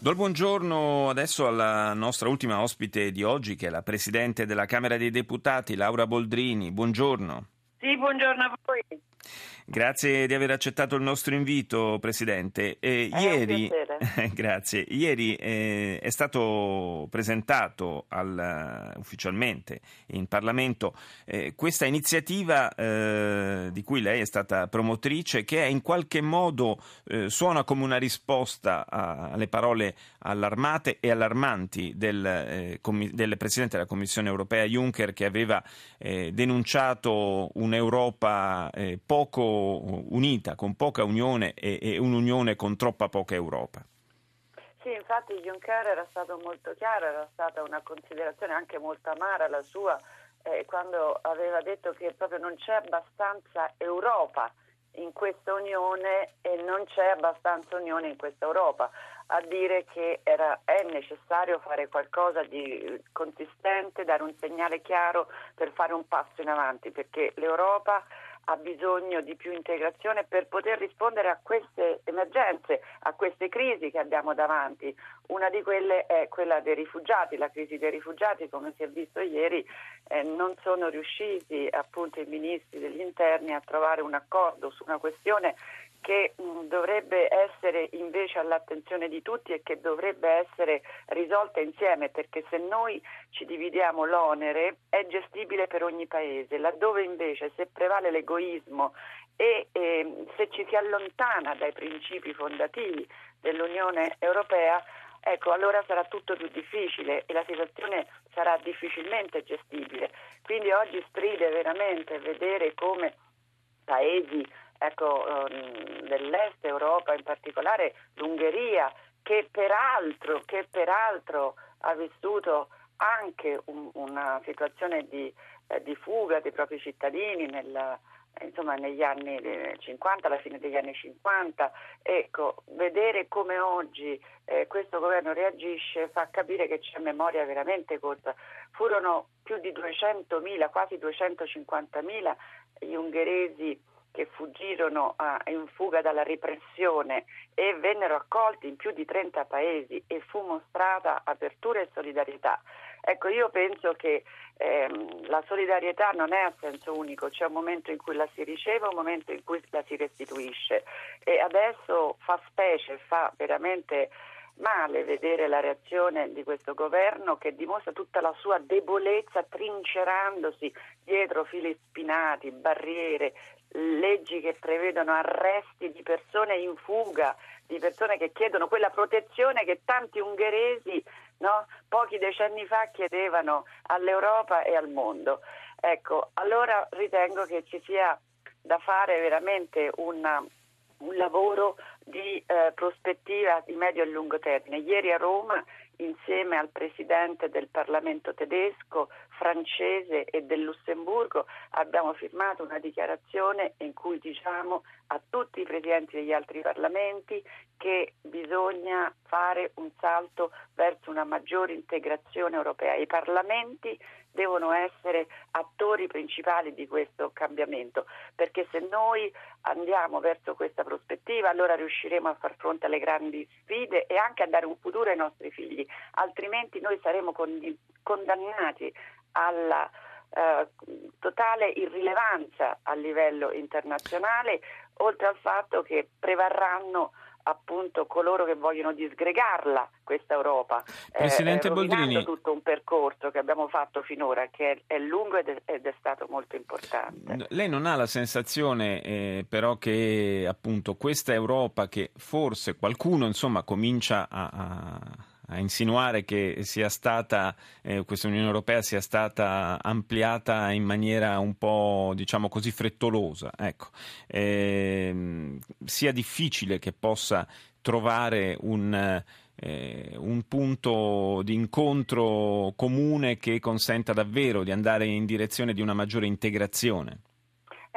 Do il buongiorno adesso alla nostra ultima ospite di oggi, che è la Presidente della Camera dei Deputati, Laura Boldrini. Buongiorno. Sì, buongiorno a voi. Grazie di aver accettato il nostro invito, Presidente. Eh, ieri, grazie. Ieri eh, è stato presentato al, ufficialmente in Parlamento eh, questa iniziativa eh, di cui lei è stata promotrice, che è in qualche modo eh, suona come una risposta a, alle parole allarmate e allarmanti del, com- del, Presidente della Commissione europea Juncker, che aveva denunciato un'Europa poco unita, con poca unione e, e un'unione con troppa poca Europa. Sì, infatti Juncker era stato molto chiaro, era stata una considerazione anche molto amara la sua eh, quando aveva detto che proprio non c'è abbastanza Europa in questa Unione e non c'è abbastanza Unione in questa Europa, a dire che era, è necessario fare qualcosa di consistente, dare un segnale chiaro per fare un passo in avanti, perché l'Europa ha bisogno di più integrazione per poter rispondere a queste emergenze, a queste crisi che abbiamo davanti. Una di quelle è quella dei rifugiati, la crisi dei rifugiati, come si è visto ieri, eh, non sono riusciti appunto i ministri degli interni a trovare un accordo su una questione che mh, dovrebbe essere invece all'attenzione di tutti e che dovrebbe essere risolta insieme, perché se noi ci dividiamo l'onere è gestibile per ogni paese, laddove invece se prevale l'egoismo e eh, se ci si allontana dai principi fondativi dell'Unione Europea, ecco, allora sarà tutto più difficile e la situazione sarà difficilmente gestibile. Quindi oggi stride veramente vedere come paesi ecco, ehm, dell'est Europa, in particolare l'Ungheria, che peraltro, che peraltro ha vissuto anche un, una situazione di, eh, di, fuga dei propri cittadini nel, insomma, negli anni 50, alla fine degli anni 50. Ecco, vedere come oggi eh, questo governo reagisce fa capire che c'è memoria veramente corta. Furono più di 200.000, quasi 250.000 gli ungheresi che fuggirono uh, in fuga dalla repressione e vennero accolti in più di 30 paesi e fu mostrata apertura e solidarietà. Ecco, io penso che ehm, la solidarietà non è a senso unico, c'è un momento in cui la si riceve un momento in cui la si restituisce e adesso fa specie, fa veramente male vedere la reazione di questo governo che dimostra tutta la sua debolezza trincerandosi dietro fili spinati, barriere, leggi che prevedono arresti di persone in fuga, di persone che chiedono quella protezione che tanti ungheresi no, pochi decenni fa chiedevano all'Europa e al mondo. Ecco, allora ritengo che ci sia da fare veramente una, un lavoro di eh, prospettiva di medio e lungo termine. Ieri a Roma insieme al presidente del Parlamento tedesco, francese e del Lussemburgo abbiamo firmato una dichiarazione in cui diciamo a tutti i presidenti degli altri parlamenti che bisogna fare un salto verso una maggiore integrazione europea. I parlamenti devono essere attori principali di questo cambiamento, perché se noi andiamo verso questa prospettiva allora riusciremo a far fronte alle grandi sfide e anche a dare un futuro ai nostri figli, altrimenti noi saremo condannati alla eh, totale irrilevanza a livello internazionale, oltre al fatto che prevarranno appunto coloro che vogliono disgregarla questa Europa. Presidente eh, Boldrini, tutto un percorso che abbiamo fatto finora che è, è lungo ed è, ed è, stato molto importante. Lei non ha la sensazione eh, però che appunto questa Europa che forse qualcuno insomma comincia a, a a insinuare che stata, eh, questa Unione Europea sia stata ampliata in maniera un po' diciamo così frettolosa, ecco. eh, sia difficile che possa trovare un eh, un punto di incontro comune che consenta davvero di andare in direzione di una maggiore integrazione?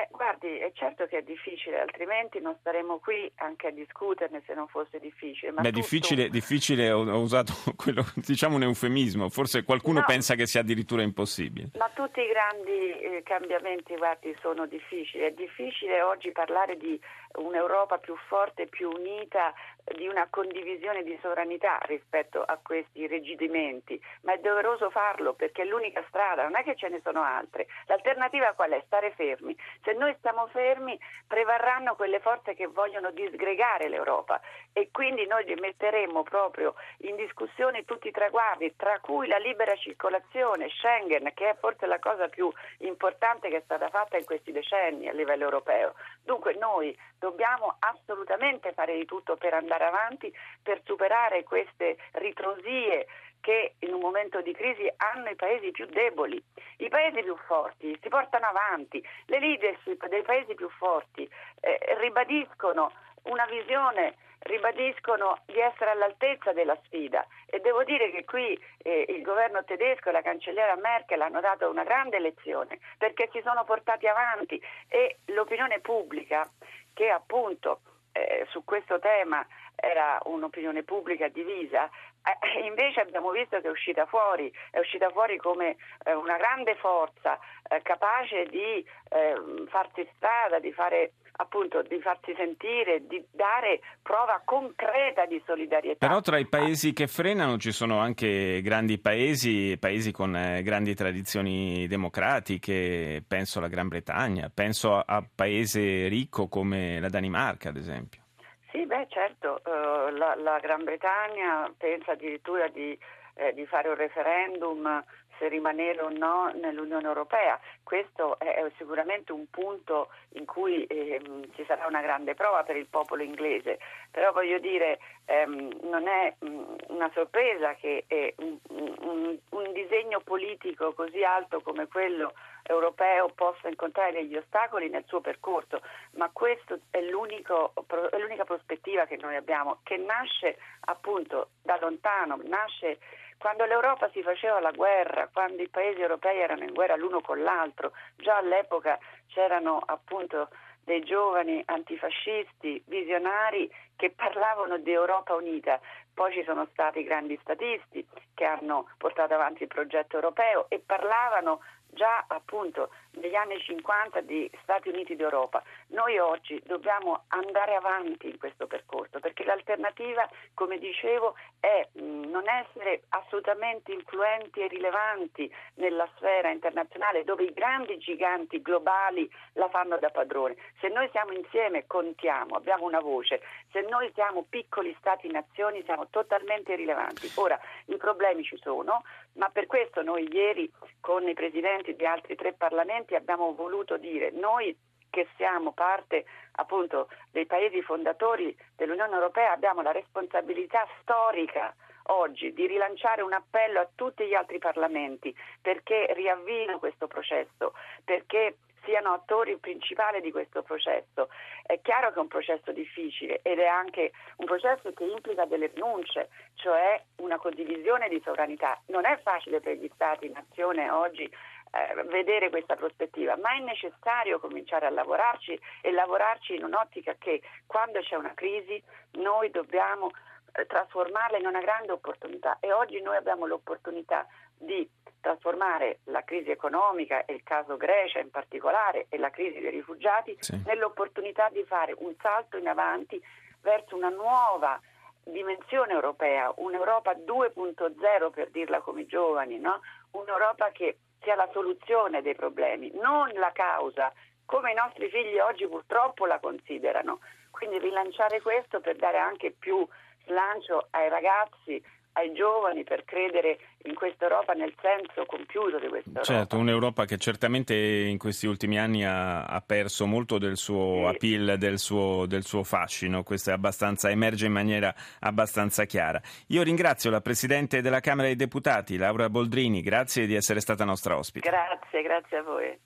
Eh, guardi, è certo che è difficile, altrimenti non staremo qui anche a discuterne se non fosse difficile. Ma Beh, tutto... difficile, difficile ho, ho, usato quello, diciamo un eufemismo, forse qualcuno no, pensa che sia addirittura impossibile. Ma tutti i grandi eh, cambiamenti, guardi, sono difficili. È difficile oggi parlare di un'Europa più forte, più unita, di una condivisione di sovranità rispetto a questi regidimenti, ma è doveroso farlo perché è l'unica strada, non è che ce ne sono altre. L'alternativa qual è? Stare fermi. Se noi stiamo fermi prevarranno quelle forze che vogliono disgregare l'Europa e quindi noi metteremo proprio in discussione tutti i traguardi, tra cui la libera circolazione, Schengen, che è forse la cosa più importante che è stata fatta in questi decenni a livello europeo. Dunque noi dobbiamo assolutamente fare di tutto per andare avanti, per superare queste ritrosie che in un momento di crisi hanno i paesi più deboli. I paesi più forti si portano avanti, le leadership dei paesi più forti eh, ribadiscono una visione ribadiscono di essere all'altezza della sfida. E devo dire che qui eh, il governo tedesco e la cancelliera Merkel hanno dato una grande lezione perché si sono portati avanti. E l'opinione pubblica che appunto eh, su questo tema era un'opinione pubblica divisa, eh, invece abbiamo visto che è uscita fuori, è uscita fuori come eh, una grande forza eh, capace di ehm, farsi strada, di fare appunto di farsi sentire, di dare prova concreta di solidarietà. Però tra i paesi che frenano ci sono anche grandi paesi, paesi con eh, grandi tradizioni democratiche, penso alla Gran Bretagna, penso a, a paese ricco come la Danimarca ad esempio. Sì, beh certo, uh, la, la, Gran Bretagna pensa addirittura di, eh, di fare un referendum se rimanere o no nell'Unione Europea. Questo è sicuramente un punto in cui ehm, ci sarà una grande prova per il popolo inglese, però voglio dire ehm, non è mh, una sorpresa che eh, un, un, un disegno politico così alto come quello europeo possa incontrare degli ostacoli nel suo percorso, ma questa è, è, l'unica prospettiva che noi abbiamo, che nasce appunto da lontano, nasce quando l'Europa si faceva la guerra, quando i paesi europei erano in guerra l'uno con l'altro, già all'epoca c'erano appunto dei giovani antifascisti, visionari che parlavano di Europa unita. Poi ci sono stati grandi statisti che hanno portato avanti il progetto europeo e parlavano già appunto negli anni 50 di Stati Uniti d'Europa. Noi oggi dobbiamo andare avanti in questo percorso perché l'alternativa, come dicevo, è non essere assolutamente influenti e rilevanti nella sfera internazionale dove i grandi giganti globali la fanno da padrone. Se noi siamo insieme contiamo, abbiamo una voce, se noi siamo piccoli stati-nazioni siamo totalmente irrilevanti. Ora, i problemi ci sono, ma per questo noi ieri con i presidenti di altri tre parlamenti abbiamo voluto dire noi che siamo parte appunto dei paesi fondatori dell'Unione Europea abbiamo la responsabilità storica oggi di rilanciare un appello a tutti gli altri parlamenti perché riavvino questo processo, perché siano attori principali di questo processo. È chiaro che è un processo difficile ed è anche un processo che implica delle rinunce, cioè una condivisione di sovranità. Non è facile per gli Stati, nazione oggi eh, vedere questa prospettiva, ma è necessario cominciare a lavorarci e lavorarci in un'ottica che quando c'è una crisi noi dobbiamo eh, trasformarla in una grande opportunità e oggi noi abbiamo l'opportunità di trasformare la crisi economica e il caso Grecia in particolare e la crisi dei rifugiati sì. nell'opportunità di fare un salto in avanti verso una nuova dimensione europea, un'Europa 2.0 per dirla come i giovani, no? un'Europa che sia la soluzione dei problemi, non la causa, come i nostri figli oggi purtroppo la considerano. Quindi rilanciare questo per dare anche più slancio ai ragazzi, ai giovani per credere in questa Europa nel senso compiuto di questa Europa. Certo, un'Europa che certamente in questi ultimi anni ha, ha perso molto del suo sì. appeal, del suo, del suo, fascino, questo emerge in maniera abbastanza chiara. Io ringrazio la Presidente della Camera dei Deputati, Laura Boldrini, grazie di essere stata nostra ospite. Grazie, grazie a voi.